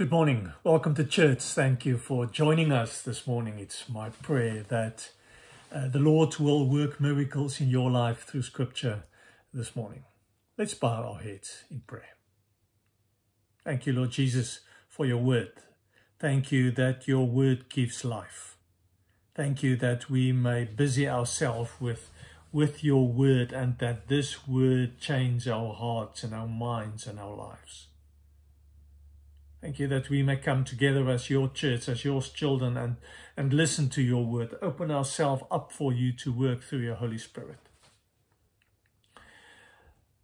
Good morning. Welcome to church. Thank you for joining us this morning. It's my prayer that uh, the Lord will work miracles in your life through scripture this morning. Let's bow our heads in prayer. Thank you, Lord Jesus, for your word. Thank you that your word gives life. Thank you that we may busy ourselves with, with your word and that this word change our hearts and our minds and our lives. Thank you that we may come together as your church, as your children, and, and listen to your word. Open ourselves up for you to work through your Holy Spirit.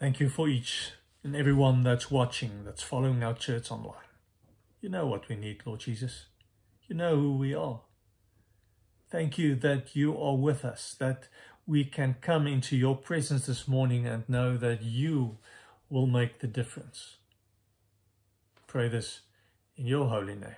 Thank you for each and everyone that's watching, that's following our church online. You know what we need, Lord Jesus. You know who we are. Thank you that you are with us, that we can come into your presence this morning and know that you will make the difference. Pray this in your holy name.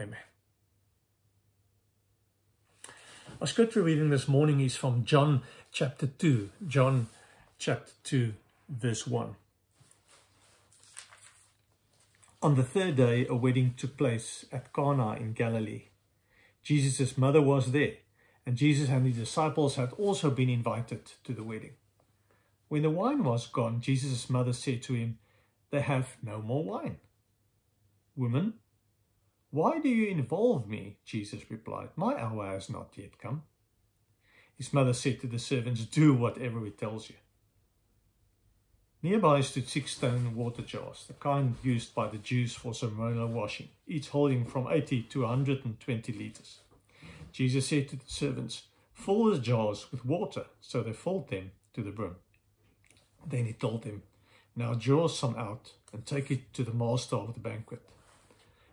Amen. Our scripture reading this morning is from John chapter 2. John chapter 2, verse 1. On the third day, a wedding took place at Cana in Galilee. Jesus' mother was there, and Jesus and his disciples had also been invited to the wedding. When the wine was gone, Jesus' mother said to him, they have no more wine. Woman, why do you involve me? Jesus replied, My hour has not yet come. His mother said to the servants, Do whatever he tells you. Nearby stood six stone water jars, the kind used by the Jews for ceremonial washing, each holding from 80 to 120 liters. Jesus said to the servants, Fill the jars with water, so they filled them to the brim. Then he told them, now draw some out and take it to the master of the banquet.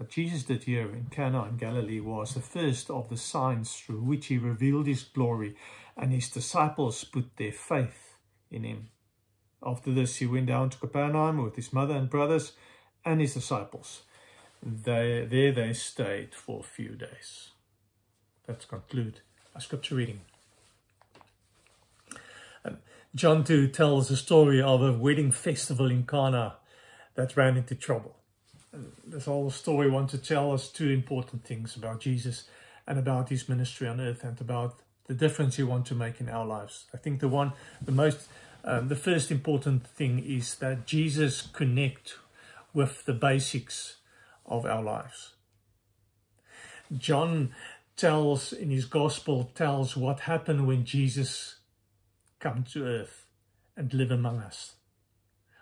What Jesus did here in Cana in Galilee was the first of the signs through which he revealed his glory and his disciples put their faith in him. After this, he went down to Capernaum with his mother and brothers and his disciples. They, there they stayed for a few days. Let's conclude our scripture reading. Um, John 2 tells the story of a wedding festival in Cana that ran into trouble this whole story wants to tell us two important things about Jesus and about his ministry on earth and about the difference he wants to make in our lives. I think the one, the most, um, the first important thing is that Jesus connect with the basics of our lives. John tells in his gospel tells what happened when Jesus come to earth and live among us.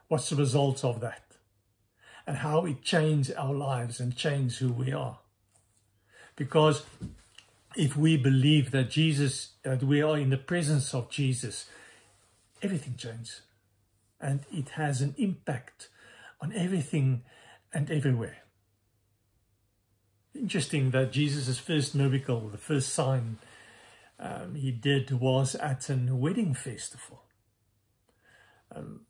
What's the result of that? And how it changed our lives and changed who we are. Because if we believe that Jesus, that we are in the presence of Jesus, everything changes. And it has an impact on everything and everywhere. Interesting that Jesus' first miracle, the first sign um, he did was at a wedding festival. Um,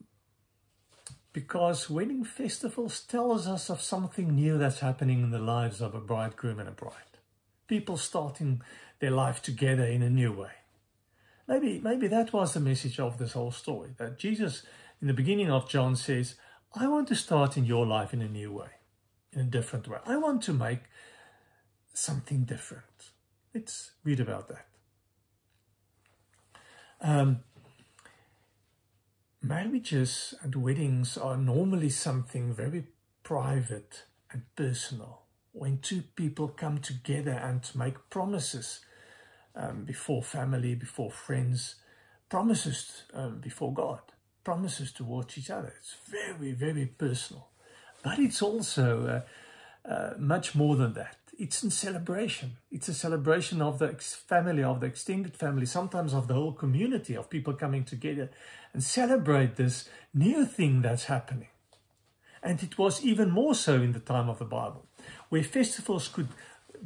because wedding festivals tells us of something new that's happening in the lives of a bridegroom and a bride. People starting their life together in a new way. Maybe, maybe that was the message of this whole story, that Jesus, in the beginning of John, says, I want to start in your life in a new way, in a different way. I want to make something different. Let's read about that. Um, Marriages and weddings are normally something very private and personal. When two people come together and make promises um, before family, before friends, promises um, before God, promises towards each other. It's very, very personal. But it's also uh, uh, much more than that it's a celebration. It's a celebration of the family, of the extended family, sometimes of the whole community of people coming together and celebrate this new thing that's happening. And it was even more so in the time of the Bible, where festivals could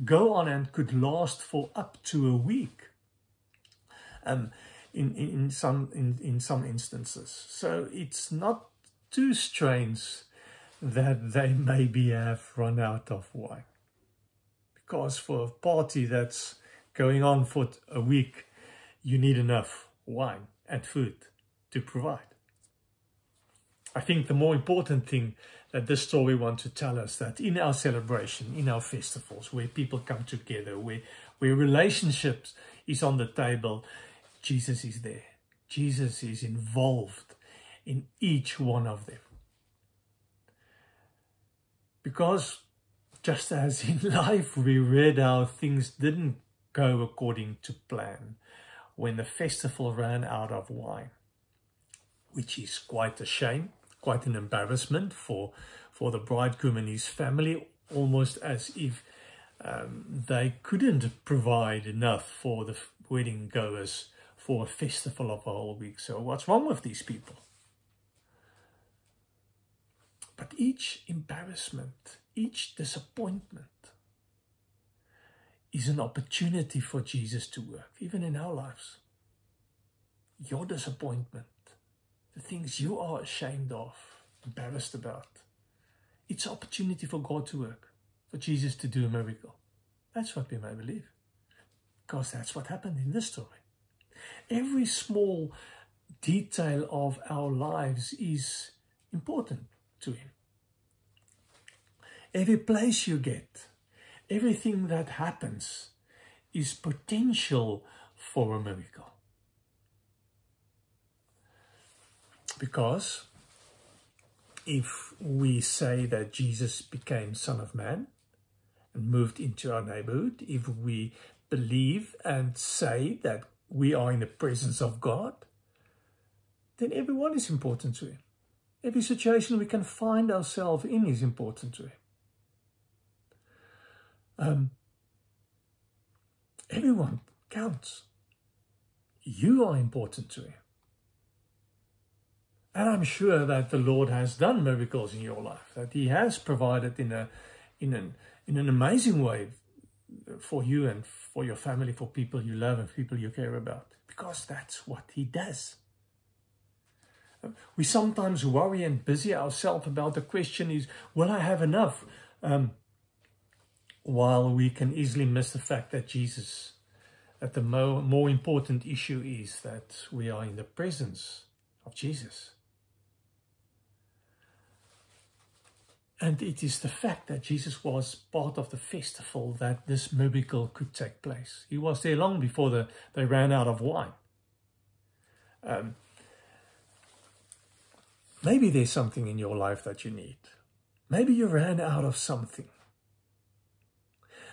go on and could last for up to a week. Um, in, in, in some in, in some instances. So it's not too strange that they maybe have run out of wine. Because for a party that's going on for a week, you need enough wine and food to provide. I think the more important thing that this story wants to tell us that in our celebration, in our festivals, where people come together, where, where relationships is on the table, Jesus is there. Jesus is involved in each one of them. Because just as in life we read how things didn't go according to plan when the festival ran out of wine, which is quite a shame, quite an embarrassment for, for the bridegroom and his family, almost as if um, they couldn't provide enough for the wedding goers for a festival of a whole week. So what's wrong with these people? But each embarrassment, each disappointment is an opportunity for Jesus to work, even in our lives. Your disappointment, the things you are ashamed of, embarrassed about, it's an opportunity for God to work, for Jesus to do a miracle. That's what we may believe, because that's what happened in this story. Every small detail of our lives is important to Him. Every place you get, everything that happens is potential for a miracle. Because if we say that Jesus became Son of Man and moved into our neighborhood, if we believe and say that we are in the presence of God, then everyone is important to Him. Every situation we can find ourselves in is important to Him. Um, everyone counts. You are important to Him. And I'm sure that the Lord has done miracles in your life, that He has provided in a in an in an amazing way for you and for your family, for people you love and people you care about, because that's what He does. We sometimes worry and busy ourselves about the question is, will I have enough? Um, while we can easily miss the fact that Jesus, that the more, more important issue is that we are in the presence of Jesus. And it is the fact that Jesus was part of the festival that this miracle could take place. He was there long before the, they ran out of wine. Um, maybe there's something in your life that you need. Maybe you ran out of something.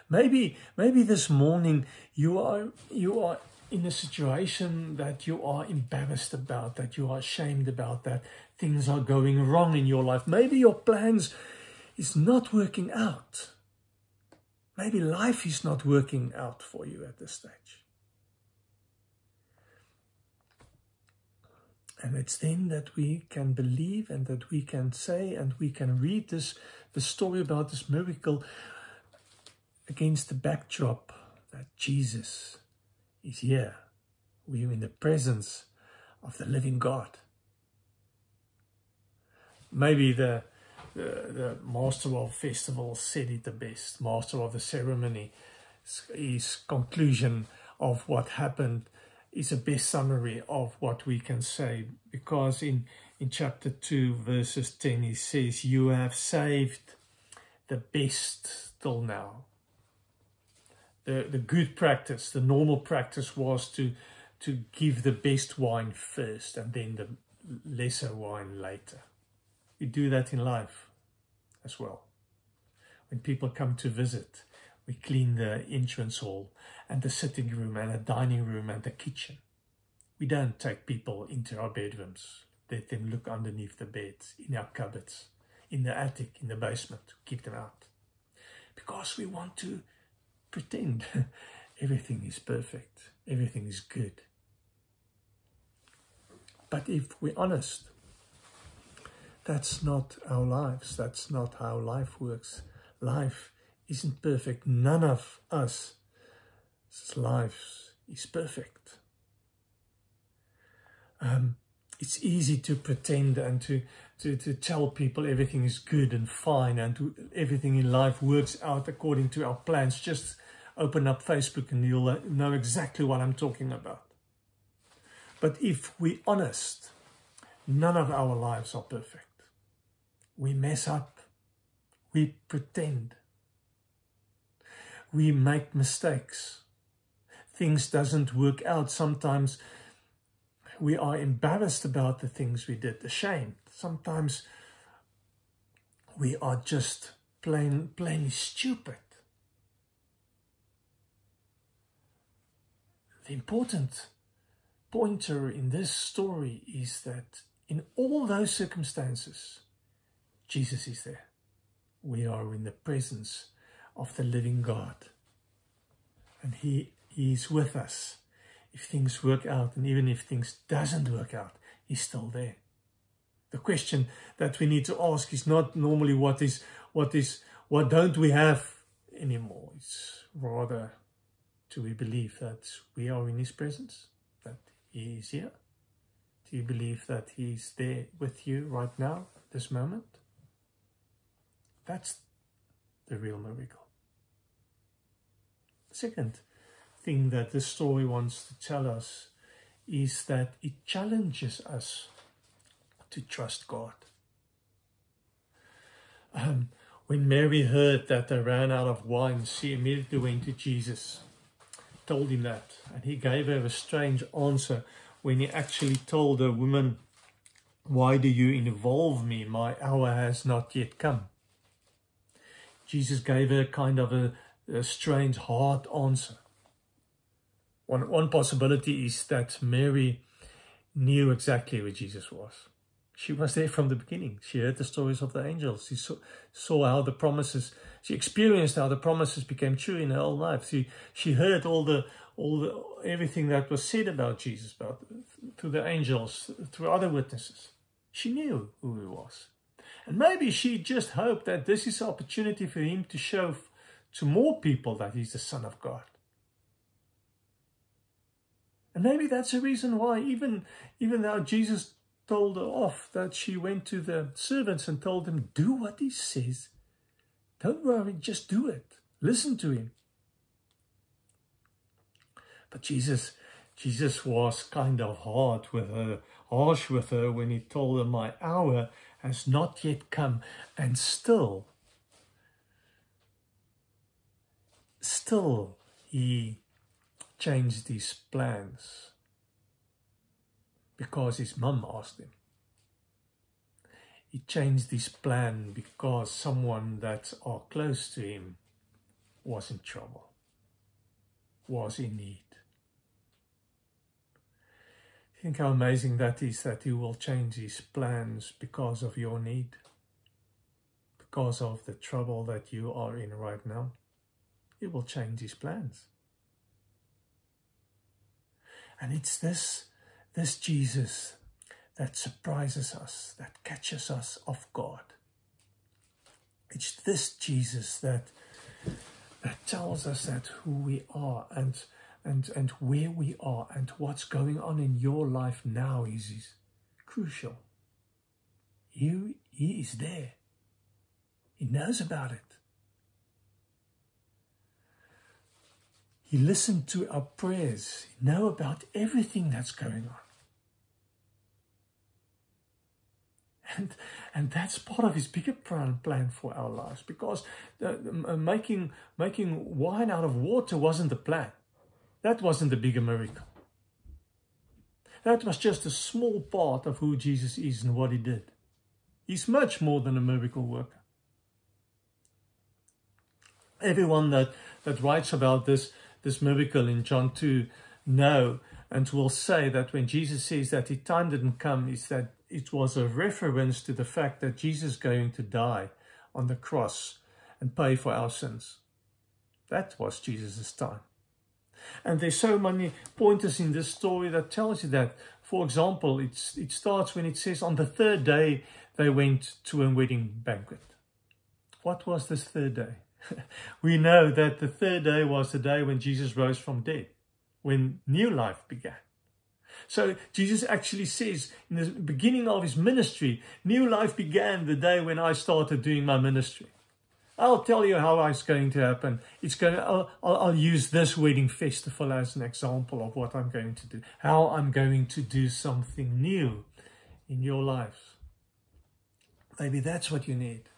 Maybe, maybe this morning you are you are in a situation that you are embarrassed about, that you are ashamed about, that things are going wrong in your life. Maybe your plans is not working out. Maybe life is not working out for you at this stage. And it's then that we can believe and that we can say and we can read this the story about this miracle against the backdrop that Jesus is here. We are in the presence of the living God. Maybe the the, the master of festival said it the best, master of the ceremony. His conclusion of what happened is a best summary of what we can say because in, in chapter 2 verses 10 he says you have saved the best till now the, the good practice the normal practice was to to give the best wine first and then the lesser wine later we do that in life as well. When people come to visit, we clean the entrance hall and the sitting room and the dining room and the kitchen. We don't take people into our bedrooms, let them look underneath the beds, in our cupboards, in the attic, in the basement, keep them out. Because we want to pretend everything is perfect, everything is good. But if we're honest, that's not our lives. That's not how life works. Life isn't perfect. None of us lives is perfect. Um, it's easy to pretend and to, to, to tell people everything is good and fine and to, everything in life works out according to our plans. Just open up Facebook and you'll know exactly what I'm talking about. But if we're honest, none of our lives are perfect. We mess up. We pretend. We make mistakes. Things doesn't work out. Sometimes we are embarrassed about the things we did, ashamed. Sometimes we are just plain, plain stupid. The important pointer in this story is that in all those circumstances, Jesus is there. We are in the presence of the living God. And he, he is with us if things work out and even if things doesn't work out, he's still there. The question that we need to ask is not normally what is what is what don't we have anymore. It's rather do we believe that we are in his presence, that he is here? Do you believe that he's there with you right now, this moment? That's the real miracle. Second, thing that this story wants to tell us is that it challenges us to trust God. Um, when Mary heard that they ran out of wine, she immediately went to Jesus, told him that, and he gave her a strange answer when he actually told the woman, Why do you involve me? My hour has not yet come. Jesus gave her kind of a, a strange, hard answer. One, one possibility is that Mary knew exactly where Jesus was. She was there from the beginning. She heard the stories of the angels. She saw, saw how the promises, she experienced how the promises became true in her whole life. She, she heard all the, all the, everything that was said about Jesus, about, through the angels, through other witnesses. She knew who he was. And maybe she just hoped that this is an opportunity for him to show to more people that he's the Son of God. And maybe that's the reason why, even, even though Jesus told her off, that she went to the servants and told them, do what he says. Don't worry, just do it. Listen to him. But Jesus, Jesus was kind of hard with her, harsh with her when he told her, my hour has not yet come. And still, still he changed his plans because his mum asked him. He changed his plan because someone that are close to him was in trouble, was in need. Think how amazing that is that he will change his plans because of your need, because of the trouble that you are in right now. He will change his plans. And it's this, this Jesus that surprises us, that catches us off guard. It's this Jesus that, that tells us that who we are and, and, and where we are and what's going on in your life now is, is crucial. He, he is there. He knows about it. He listened to our prayers. He know about everything that's going on. And, and that's part of his bigger plan, plan for our lives because uh, making, making wine out of water wasn't the plan. That wasn't the bigger miracle. That was just a small part of who Jesus is and what he did. He's much more than a miracle worker. Everyone that, that writes about this this miracle in John 2 know and will say that when Jesus says that his time didn't come, is that it was a reference to the fact that Jesus is going to die on the cross and pay for our sins. That was Jesus' time. And there's so many pointers in this story that tells you that. For example, it's, it starts when it says on the third day they went to a wedding banquet. What was this third day? we know that the third day was the day when Jesus rose from dead, when new life began. So Jesus actually says in the beginning of his ministry, new life began the day when I started doing my ministry. I'll tell you how it's going to happen. It's going. To, I'll, I'll, I'll use this wedding festival as an example of what I'm going to do. How I'm going to do something new in your lives. Maybe that's what you need.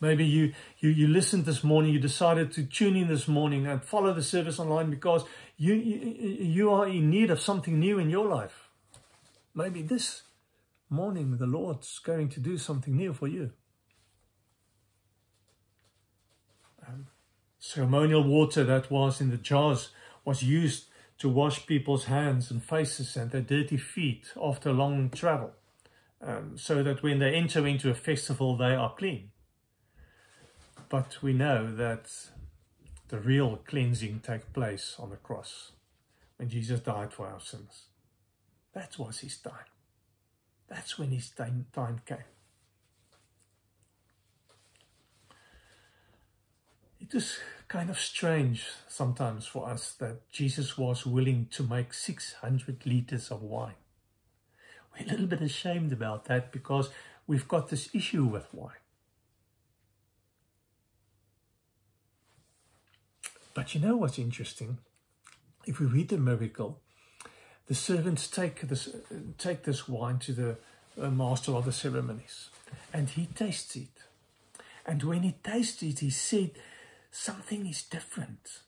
Maybe you, you, you listened this morning, you decided to tune in this morning and follow the service online because you, you, you are in need of something new in your life. Maybe this morning the Lord's going to do something new for you. Um, ceremonial water that was in the jars was used to wash people's hands and faces and their dirty feet after long travel, um, so that when they enter into a festival, they are clean. But we know that the real cleansing takes place on the cross when Jesus died for our sins. That was his time. That's when his time, came. It is kind of strange sometimes for us that Jesus was willing to make 600 liters of wine. We're a little bit ashamed about that because we've got this issue with wine. But you know what's interesting? If we read the miracle, the servants take this, take this wine to the uh, master of the ceremonies and he tastes it. And when he tastes it, he said, something is different.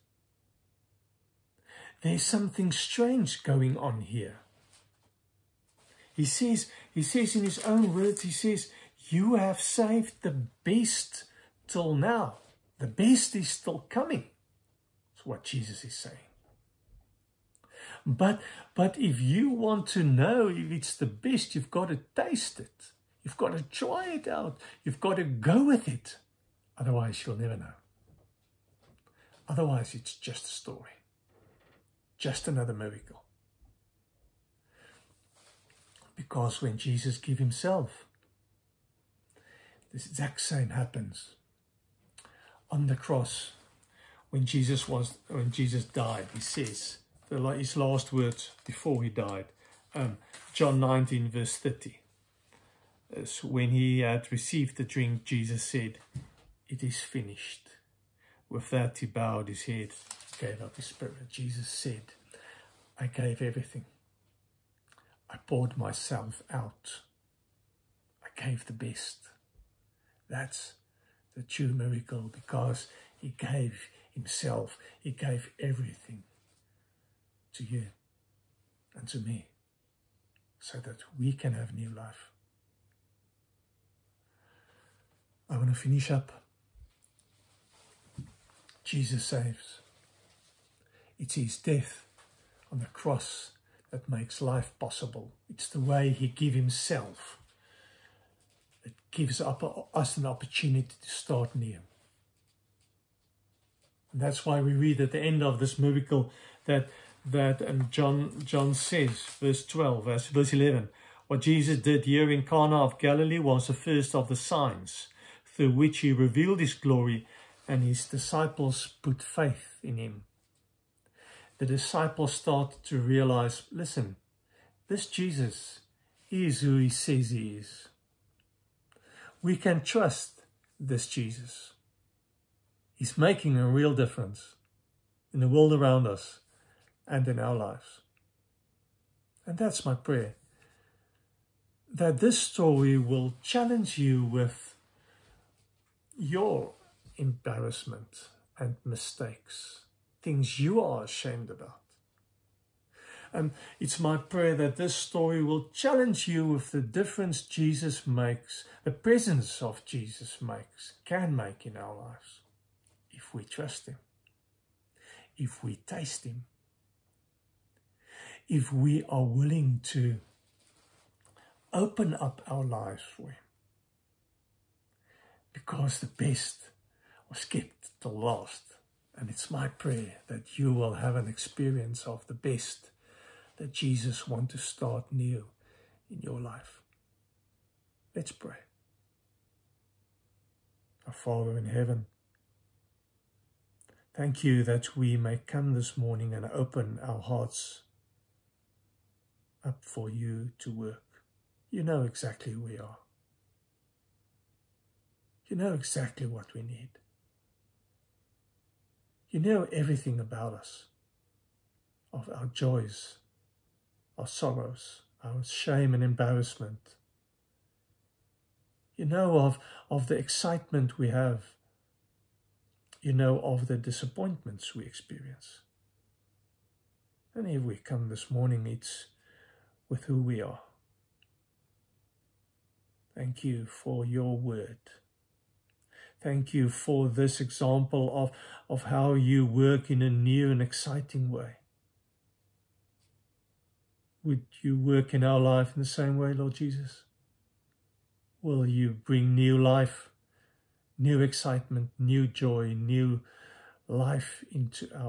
There's something strange going on here. He says, he says in his own words, he says, you have saved the best till now. The best is still coming what Jesus is saying. But, but if you want to know if it's the best, you've got to taste it. You've got to try it out. You've got to go with it. Otherwise, you'll never know. Otherwise, it's just a story. Just another miracle. Because when Jesus gave himself, this exact same happens. On the cross, when Jesus was when Jesus died, he says the, his last words before he died. Um, John 19 verse 30. As when he had received the drink, Jesus said, "It is finished." With that, he bowed his head, gave up his spirit. Jesus said, "I gave everything. I poured myself out. I gave the best." That's the true miracle because he gave himself. He gave everything to you and to me so that we can have new life. I want to finish up. Jesus saves. It's his death on the cross that makes life possible. It's the way he gave himself It gives up us an opportunity to start new. That's why we read at the end of this miracle that that and John John says, verse 12, verse, verse 11, what Jesus did here in Cana of Galilee was the first of the signs through which he revealed his glory and his disciples put faith in him. The disciples started to realize, listen, this Jesus is who he says he is. We can trust this Jesus is making a real difference in the world around us and in our lives. And that's my prayer. That this story will challenge you with your embarrassment and mistakes, things you are ashamed about. And it's my prayer that this story will challenge you with the difference Jesus makes, the presence of Jesus makes, can make in our lives we trust Him, if we taste Him, if we are willing to open up our lives for Him. Because the best was kept till last. And it's my prayer that you will have an experience of the best that Jesus wants to start new in your life. Let's pray. Our Father in heaven, thank you that we may come this morning and open our hearts up for you to work. You know exactly who we are. You know exactly what we need. You know everything about us, of our joys, our sorrows, our shame and embarrassment. You know of, of the excitement we have. You know of the disappointments we experience. And if we come this morning, it's with who we are. Thank you for your word. Thank you for this example of, of how you work in a new and exciting way. Would you work in our life in the same way, Lord Jesus? Will you bring new life, new excitement, new joy, new life into our